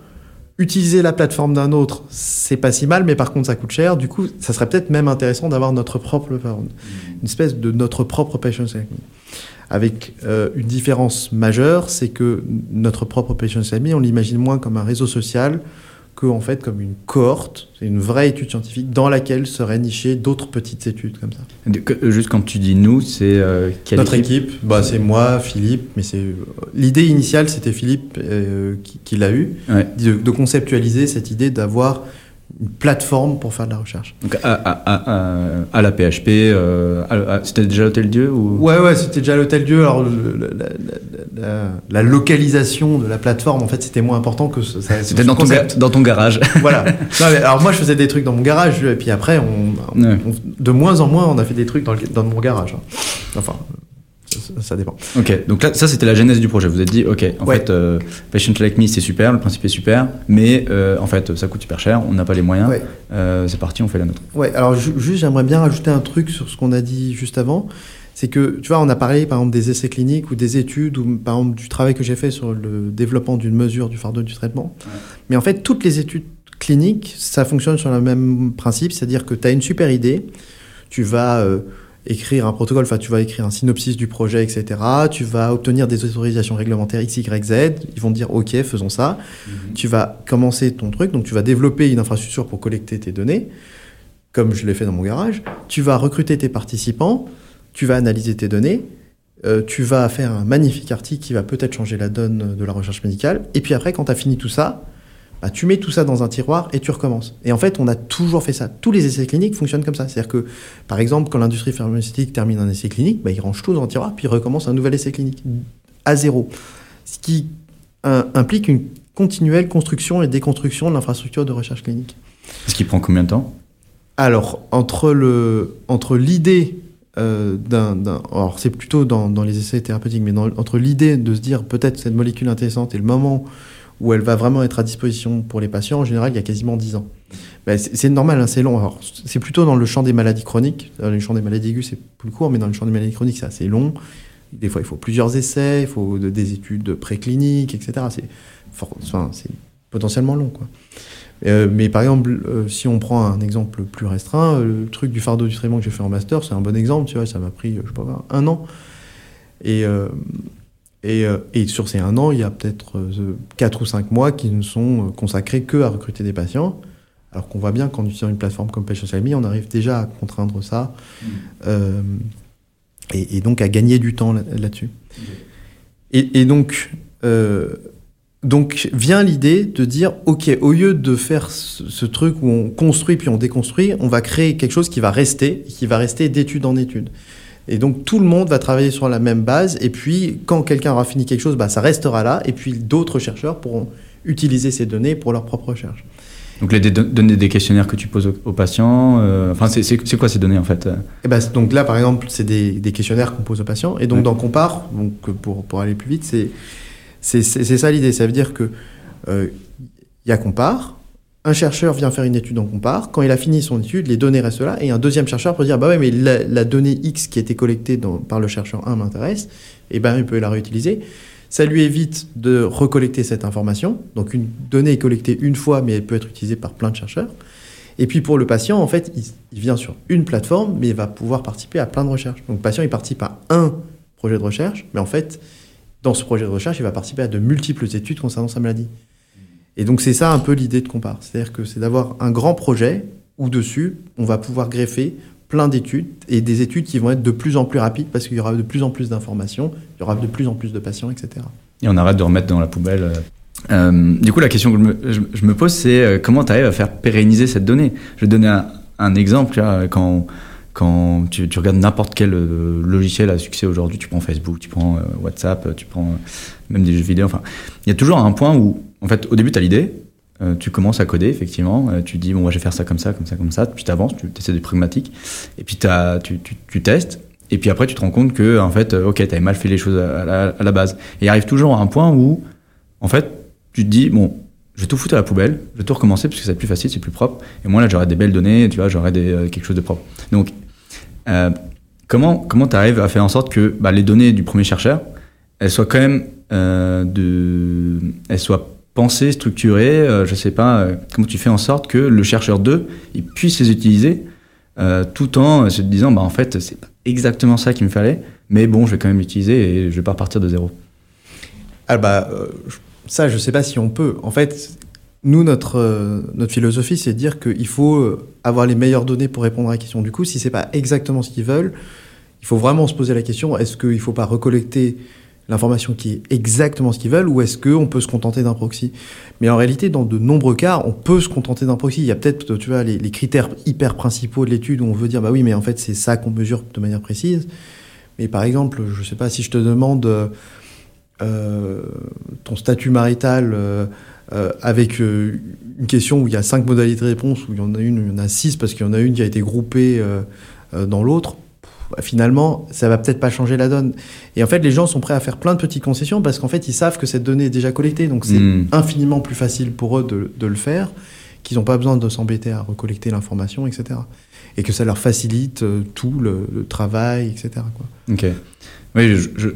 Utiliser la plateforme d'un autre, c'est pas si mal, mais par contre, ça coûte cher. Du coup, ça serait peut-être même intéressant d'avoir notre propre plateforme, une espèce de notre propre patient Avec euh, une différence majeure, c'est que notre propre patient on l'imagine moins comme un réseau social que en fait comme une cohorte, c'est une vraie étude scientifique dans laquelle seraient nichées d'autres petites études comme ça. Euh, juste quand tu dis nous, c'est euh, notre équipe, bah, c'est moi, Philippe, mais c'est euh, l'idée initiale, c'était Philippe qui, l'a eu, de, conceptualiser cette idée d'avoir une plateforme pour faire de la recherche. Donc à, à, à, la PHP, euh, c'était déjà l'Hôtel Dieu ou... Ouais, ouais, c'était déjà l'Hôtel Dieu. Alors la, localisation de la plateforme, en fait, c'était moins important que ça. C'était dans, ton dans ton garage. voilà. alors moi, je faisais des trucs dans mon garage, et puis après, on, de moins en moins, on a fait des trucs dans, dans mon garage. Hein. Enfin, ça, dépend. Ok, donc là, ça c'était la genèse du projet. Vous êtes dit, ok, en fait, euh, Patient Like Me c'est super, le principe est super, mais euh, en fait, ça coûte super cher, on n'a pas les moyens. Euh, c'est parti, on fait la nôtre. Ouais, alors juste, j'aimerais bien rajouter un truc sur ce qu'on a dit juste avant. C'est que, tu vois, on a parlé par exemple des essais cliniques ou des études ou par exemple du travail que j'ai fait sur le développement d'une mesure du fardeau du traitement. Mais en fait, toutes les études cliniques, ça fonctionne sur le même principe, c'est-à-dire que tu as une super idée, tu vas écrire un protocole, enfin tu vas écrire un synopsis du projet, etc. Tu vas obtenir des autorisations réglementaires X, Y, Z. Ils vont dire OK, faisons ça. Mhm. Tu vas commencer ton truc, donc tu vas développer une infrastructure pour collecter tes données, comme je l'ai fait dans mon garage. Tu vas recruter tes participants, tu vas analyser tes données. Euh, tu vas faire un magnifique article qui va peut-être changer la donne de la recherche médicale. Et puis après, quand tu as fini tout ça, bah, tu mets tout ça dans un tiroir et tu recommences. Et en fait, on a toujours fait ça. Tous les essais cliniques fonctionnent comme ça. C'est-à-dire que, par exemple, quand l'industrie pharmaceutique termine un essai clinique, bah, ils rangent tout dans un tiroir, puis ils recommencent un nouvel essai clinique à zéro. Ce qui implique une continuelle construction et déconstruction de l'infrastructure de recherche clinique. Ce qui prend combien de temps? Alors, entre le entre l'idée euh, d'un, alors c'est plutôt dans, dans, les essais thérapeutiques, mais entre l'idée de se dire peut-être cette molécule intéressante et le moment où elle va vraiment être à disposition pour les patients, en général, il y a quasiment 10 ans. Ben, c'est normal, hein, c'est long. C'est plutôt dans le champ des maladies chroniques. Dans le champ des maladies aiguës, c'est plus court, mais dans le champ des maladies chroniques, c'est assez long. Des fois, il faut plusieurs essais, il faut des études précliniques, etc. C'est enfin, potentiellement long. Euh, mais par exemple, euh, si on prend un exemple plus restreint, le truc du fardeau du traitement que j'ai fait en master, c'est un bon exemple. Tu vois, ça m'a pris, un an. Et, euh, et, sur ces un an, il y a peut-être euh, quatre ou cinq mois qui ne sont euh, consacrés que à recruter des patients. Alors qu'on voit bien qu'en utilisant une plateforme comme Patient on arrive déjà à contraindre ça mmh. et, donc à gagner du temps là-dessus. Mmh. Et, donc, donc vient l'idée de dire, OK, au lieu de faire ce, truc où on construit puis on déconstruit, on va créer quelque chose qui va rester, qui va rester d'étude en étude Et donc tout le monde va travailler sur la même base. Et puis quand quelqu'un aura fini quelque chose, bah, ça restera là. Et puis d'autres chercheurs pourront utiliser ces données pour leur propre recherche. Donc les données des questionnaires que tu poses aux, patients, euh, enfin c'est quoi ces données en fait et eh ben, Donc là par exemple c'est des, des, questionnaires qu'on pose aux patients et donc dans Compare, donc pour, pour aller plus vite, c'est ça l'idée, ça veut dire que euh, il y a Compare, un chercheur vient faire une étude en Compare, quand il a fini son étude, les données restent là et un deuxième chercheur peut dire bah ouais mais la, donnée X qui a été collectée par le chercheur 1 m'intéresse, et eh ben il peut la réutiliser. Ça lui évite de recollecter cette information. Donc une donnée est collectée une fois, mais elle peut être utilisée par plein de chercheurs. Et puis pour le patient, en fait, il, vient sur une plateforme, mais il va pouvoir participer à plein de recherches. Donc le patient, il participe à un projet de recherche, mais en fait, dans ce projet de recherche, il va participer à de multiples études concernant sa maladie. Et donc c'est ça un peu l'idée de Compare. C'est-à-dire que c'est d'avoir un grand projet où dessus, on va pouvoir greffer plein d'études et des études qui vont être de plus en plus rapides parce qu'il y aura de plus en plus d'informations, il y aura de plus en plus de patients, etc. Et on arrête de remettre dans la poubelle. Euh, euh, du coup, la question que je me, pose, c'est euh, comment tu arrives à faire pérenniser cette donnée? Je vais donner un, exemple. quand, quand tu, regardes n'importe quel logiciel à succès aujourd'hui, tu prends Facebook, tu prends WhatsApp, tu prends même des jeux vidéo, enfin, il y a toujours un point où, en fait, au début, tu as l'idée, euh, tu commences à coder, effectivement. Euh, tu dis, bon, moi, je vais faire ça comme ça, comme ça, comme ça. Puis tu avances, tu essaies des pragmatiques. Et puis as, tu, tu, tu, testes. Et puis après, tu te rends compte que, en fait, euh, ok, tu avais mal fait les choses à la, base. Et il arrive toujours à un point où, en fait, tu te dis, bon, je vais tout foutre à la poubelle, je vais tout recommencer parce que c'est plus facile, c'est plus propre. Et moi, là, j'aurai des belles données, tu vois, j'aurai quelque chose de propre. Donc, euh, comment comment tu arrives à faire en sorte que bah, les données du premier chercheur, elles soient quand même euh, de, elles soient penser, structurer, euh, je sais pas, euh, comment tu fais en sorte que le chercheur 2 il puisse les utiliser euh, tout en se disant, bah, en fait, c'est pas exactement ça qu'il me fallait, mais bon, je vais quand même l'utiliser et je vais pas repartir de zéro. Ah bah, ça, je sais pas si on peut. En fait, nous, notre, notre philosophie, c'est de dire qu'il faut avoir les meilleures données pour répondre à la question. Du coup, si c'est pas exactement ce qu'ils veulent, il faut vraiment se poser la question est-ce qu'il ne faut pas recollecter l'information qui est exactement ce qu'ils veulent ou est-ce qu'on peut se contenter d'un proxy? Mais en réalité, dans de nombreux cas, on peut se contenter d'un proxy. Il y a peut-être, tu vois, les, critères hyper principaux de l'étude où on veut dire, bah oui, mais en fait, c'est ça qu'on mesure de manière précise. Mais par exemple, je sais pas si je te demande euh, ton statut marital euh, euh, avec une question où il y a cinq modalités de réponse, où il y en a une, il y en a six parce qu'il y en a une qui a été groupée dans l'autre finalement, ça va peut-être pas changer la donne. Et en fait, les gens sont prêts à faire plein de petites concessions parce qu'en fait, ils savent que cette donnée est déjà collectée. Donc, c'est hmm. infiniment plus facile pour eux de, de le faire qu'ils n'ont pas besoin de s'embêter à recollecter l'information, etc. Et que ça leur facilite euh, tout le, travail, etc. Quoi. Ok. Oui, je,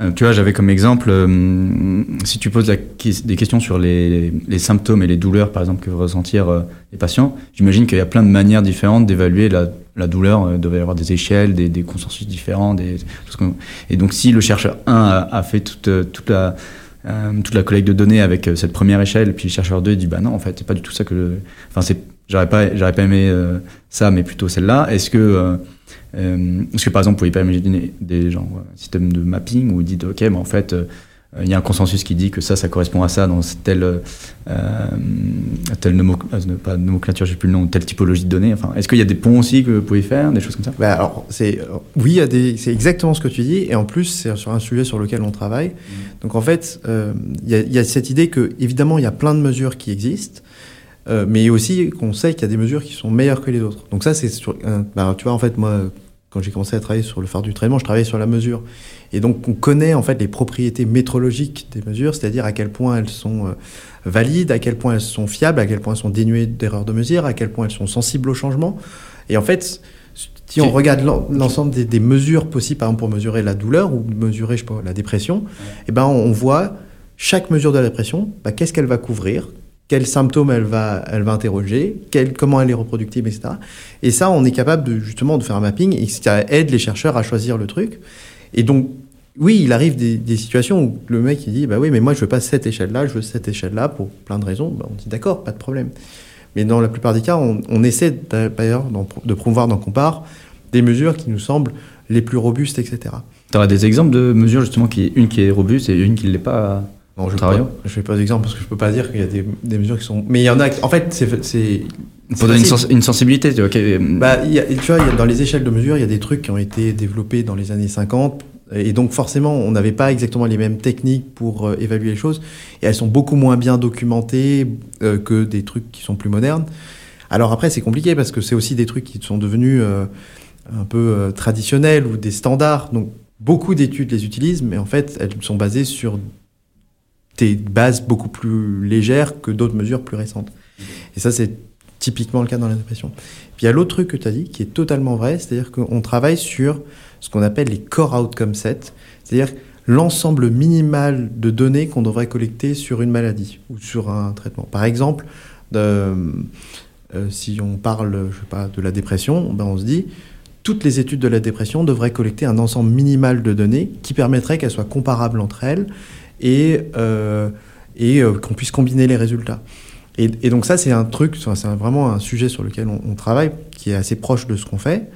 euh, tu vois, j'avais comme exemple, euh, si tu poses des questions sur les, symptômes et les douleurs, par exemple, que vont ressentir les patients, j'imagine qu'il y a plein de manières différentes d'évaluer la douleur, il euh, devait y avoir des échelles, des, consensus différents. Des, et donc, si le chercheur 1 a, fait toute, euh, la, euh, toute la collecte de données avec cette première échelle, puis le chercheur 2 dit bah non, en fait, c'est pas du tout ça que. Enfin, c'est, j'aurais pas, j'aurais pas aimé ça, mais plutôt celle-là. Est-ce que. Est-ce que par exemple, vous pouvez pas imaginer des genre, systèmes de mapping où vous dites ok, mais en fait, euh, il y a un consensus qui dit que ça, ça correspond à ça dans telle, euh, telle euh, pas nomenclature, j'ai plus le nom, telle typologie de données. Enfin, est-ce qu'il y a des ponts aussi que vous pouvez faire, des choses comme ça? Bah alors, c'est, Oui, c'est exactement ce que tu dis, et en plus, c'est sur un sujet sur lequel on travaille. Mm. Donc en fait, il y, y, a cette idée que, évidemment, il y a plein de mesures qui existent, mais aussi qu'on sait qu'il y a des mesures qui sont meilleures que les autres. Donc ça, c'est sur, bah, tu vois, en fait, moi, quand j'ai commencé à travailler sur le phare du traitement, je travaillais sur la mesure. Et donc, on connaît en fait les propriétés métrologiques des mesures, c'est-à-dire à quel point elles sont euh, valides, à quel point elles sont fiables, à quel point elles sont dénuées d'erreurs de mesure, à quel point elles sont sensibles au changement. Et en fait, si on regarde l'ensemble des, mesures possibles, par exemple pour mesurer la douleur ou mesurer, je sais pas, la dépression, eh ben on voit chaque mesure de la dépression, bah, qu'est-ce qu'elle va couvrir, quels symptômes elle va, elle va interroger, comment elle est reproductible, etc. Et ça, on est capable de, justement de faire un mapping et ça aide les chercheurs à choisir le truc. Et donc, oui, il arrive des, situations où le mec il dit bah oui, mais moi je veux pas cette échelle-là, je veux cette échelle-là pour plein de raisons. Bah, on dit d'accord, pas de problème. Mais dans la plupart des cas, on, essaie d'ailleurs de promouvoir dans Compare des mesures qui nous semblent les plus robustes, etc. Tu aurais des exemples de mesures justement qui une qui est robuste et une qui ne l'est pas? Non, je ne fais pas d'exemple parce que je peux pas dire qu'il y a des, mesures qui sont. Mais il y en a. En fait, c'est Pour donner une, sensibilité, tu vois. Bah, y a, tu vois, y a, dans les échelles de mesure, il y a des trucs qui ont été développés dans les années 50. Et donc forcément, on n'avait pas exactement les mêmes techniques pour euh, évaluer les choses. Et elles sont beaucoup moins bien documentées euh, que des trucs qui sont plus modernes. Alors après, c'est compliqué parce que c'est aussi des trucs qui sont devenus euh, un peu traditionnels ou des standards. Donc beaucoup d'études les utilisent, mais en fait, elles sont basées sur des bases beaucoup plus légères que d'autres mesures plus récentes. Et ça, c'est typiquement le cas dans la dépression. Puis il y a l'autre truc que tu as dit qui est totalement vrai, c'est-à-dire qu'on travaille sur ce qu'on appelle les core outcome sets, c'est-à-dire l'ensemble minimal de données qu'on devrait collecter sur une maladie ou sur un traitement. Par exemple, euh, si on parle je sais pas, de la dépression, ben on se dit toutes les études de la dépression devraient collecter un ensemble minimal de données qui permettrait qu'elles soient comparables entre elles et, euh, euh, qu'on puisse combiner les résultats. Et, donc ça, c'est un truc, c'est vraiment un sujet sur lequel on, travaille, qui est assez proche de ce qu'on fait.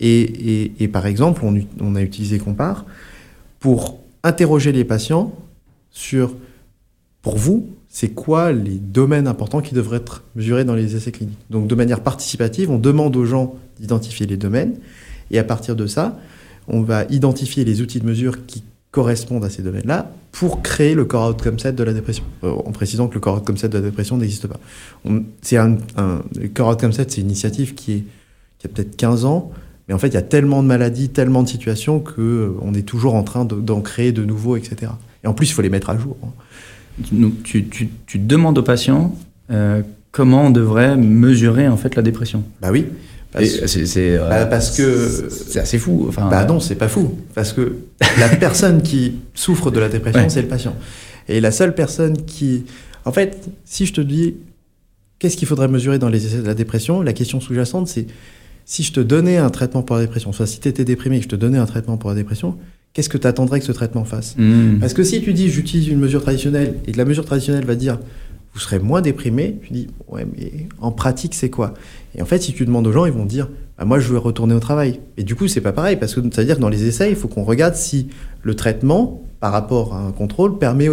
Et, et, par exemple, on, on, a utilisé Compare pour interroger les patients sur, pour vous, c'est quoi les domaines importants qui devraient être mesurés dans les essais cliniques. Donc de manière participative, on demande aux gens d'identifier les domaines, et à partir de ça, on va identifier les outils de mesure qui correspondent à ces domaines-là pour créer le core outcome set de la dépression. Euh, en précisant que le core outcome set de la dépression n'existe pas. C'est un, le core outcome set, c'est une initiative qui, est, qui a peut-être 15 ans, mais en fait, il y a tellement de maladies, tellement de situations qu'on euh, est toujours en train d'en créer de nouveaux, etc. Et en plus, il faut les mettre à jour. Donc, tu, tu, tu demandes aux patients euh, comment on devrait mesurer en fait la dépression? Bah oui. C'est euh, bah, parce que c'est assez fou. Enfin, bah non, c'est pas fou. Parce que la personne qui souffre de la dépression, c'est le patient. Et la seule personne qui, en fait, si je te dis qu'est-ce qu'il faudrait mesurer dans les essais de la dépression, la question sous-jacente, c'est si je te donnais un traitement pour la dépression, soit si tu étais déprimé et que je te donnais un traitement pour la dépression, qu'est-ce que tu attendrais que ce traitement fasse? Mmh. Parce que si tu dis j'utilise une mesure traditionnelle et que la mesure traditionnelle va dire vous serez moins déprimé. Tu dis, ouais, mais en pratique, c'est quoi? Et en fait, si tu demandes aux gens, ils vont dire, bah, moi, je veux retourner au travail. Et du coup, c'est pas pareil, parce que ça veut dire que dans les essais, il faut qu'on regarde si le traitement, par rapport à un contrôle, permet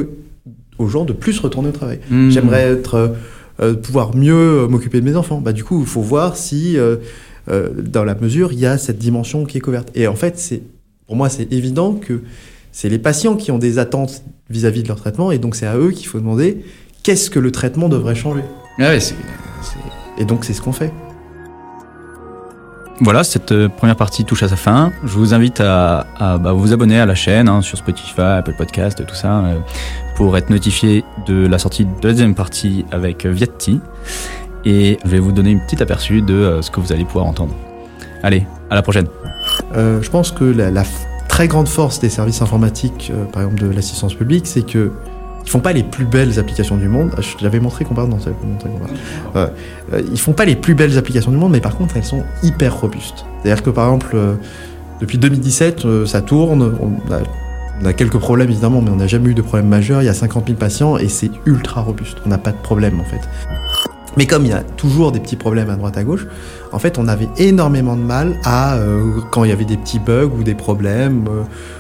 aux gens de plus retourner au travail. Mmh. J'aimerais être, euh, pouvoir mieux m'occuper de mes enfants. Bah, du coup, il faut voir si, euh, euh, dans la mesure, il y a cette dimension qui est couverte. Et en fait, c'est, pour moi, c'est évident que c'est les patients qui ont des attentes vis-à-vis -vis de leur traitement, et donc c'est à eux qu'il faut demander qu'est-ce que le traitement devrait changer ah Et donc c'est ce qu'on fait. Voilà, cette euh, première partie touche à sa fin. Je vous invite à, bah, vous abonner à la chaîne hein, sur Spotify, Apple Podcast, tout ça, euh, pour être notifié de la sortie de la deuxième partie avec Vietti. Et je vais vous donner une petite aperçu de euh, ce que vous allez pouvoir entendre. Allez, à la prochaine. je pense que la, la, très grande force des services informatiques, par exemple de l'assistance publique, c'est que ils font pas les plus belles applications du monde. Je l'avais montré qu'on parle dans euh, Ils font pas les plus belles applications du monde, mais par contre, elles sont hyper robustes. C'est-à-dire que par exemple, euh, depuis 2017, euh, ça tourne. On a, quelques problèmes évidemment, mais on n'a jamais eu de problème majeur. Il y a 50 000 patients et c'est ultra robuste. On n'a pas de problème en fait. Mais comme il y a toujours des petits problèmes à droite à gauche, en fait, on avait énormément de mal à quand il y avait des petits bugs ou des problèmes,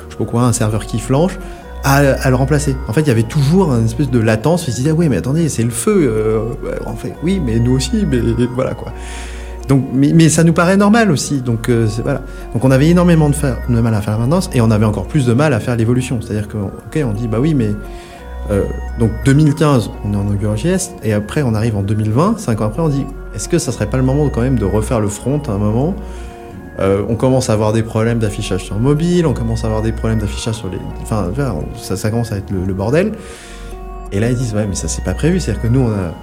je sais pas quoi, un serveur qui flanche à, le remplacer. En fait, il y avait toujours une espèce de latence. Ils se disaient, oui, mais attendez, c'est le feu. Euh, en fait, oui, mais nous aussi, mais voilà quoi. Donc, mais, ça nous paraît normal aussi. Donc, euh, on avait énormément de, mal à faire la maintenance et on avait encore plus de mal à faire l'évolution. C'est-à-dire que, on dit, bah oui, mais. Euh, donc 2015, on est en AngularJS, et après on arrive en 2020, cinq ans après, on dit est-ce que ça serait pas le moment quand même de refaire le front à un moment euh, on commence à avoir des problèmes d'affichage sur mobile, on commence à avoir des problèmes d'affichage sur les. Enfin, ça, commence à être le, bordel. Et là, ils disent Ouais, mais ça, c'est pas prévu. C'est-à-dire que nous, on a,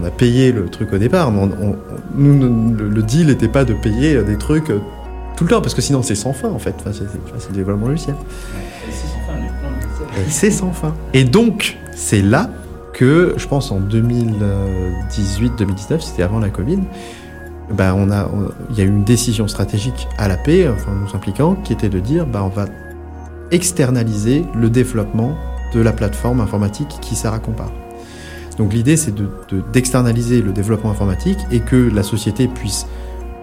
on a payé le truc au départ, mais nous, le, deal n'était pas de payer des trucs euh, tout le temps, parce que sinon, c'est sans fin, en fait. Enfin, c'est le développement logiciel. C'est sans fin. Et donc, c'est là que, je pense, en 2018-2019, c'était avant la Covid, bah, on a, il y a eu une décision stratégique à la paix, enfin nous impliquant, qui était de dire bah, on va externaliser le développement de la plateforme informatique qui sert à Compare. Donc l'idée c'est d'externaliser de, le développement informatique et que la société puisse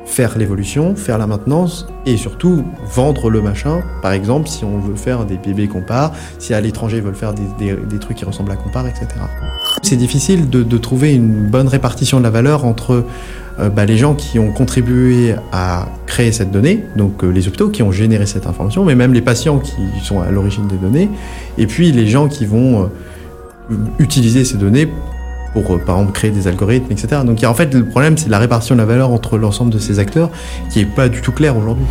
faire l'évolution, faire la maintenance et surtout vendre le machin. Par exemple, si on veut faire des bébés compare, si à l'étranger ils veulent faire des, trucs qui ressemblent à compare, etc. C'est difficile de, trouver une bonne répartition de la valeur entre euh, bah, les gens qui ont contribué à créer cette donnée, donc euh, les hôpitaux qui ont généré cette information, mais même les patients qui sont à l'origine des données, et puis les gens qui vont euh, utiliser ces données pour, euh, par exemple, créer des algorithmes, etc. Donc en fait, le problème, c'est la répartition de la valeur entre l'ensemble de ces acteurs qui n'est pas du tout clair aujourd'hui.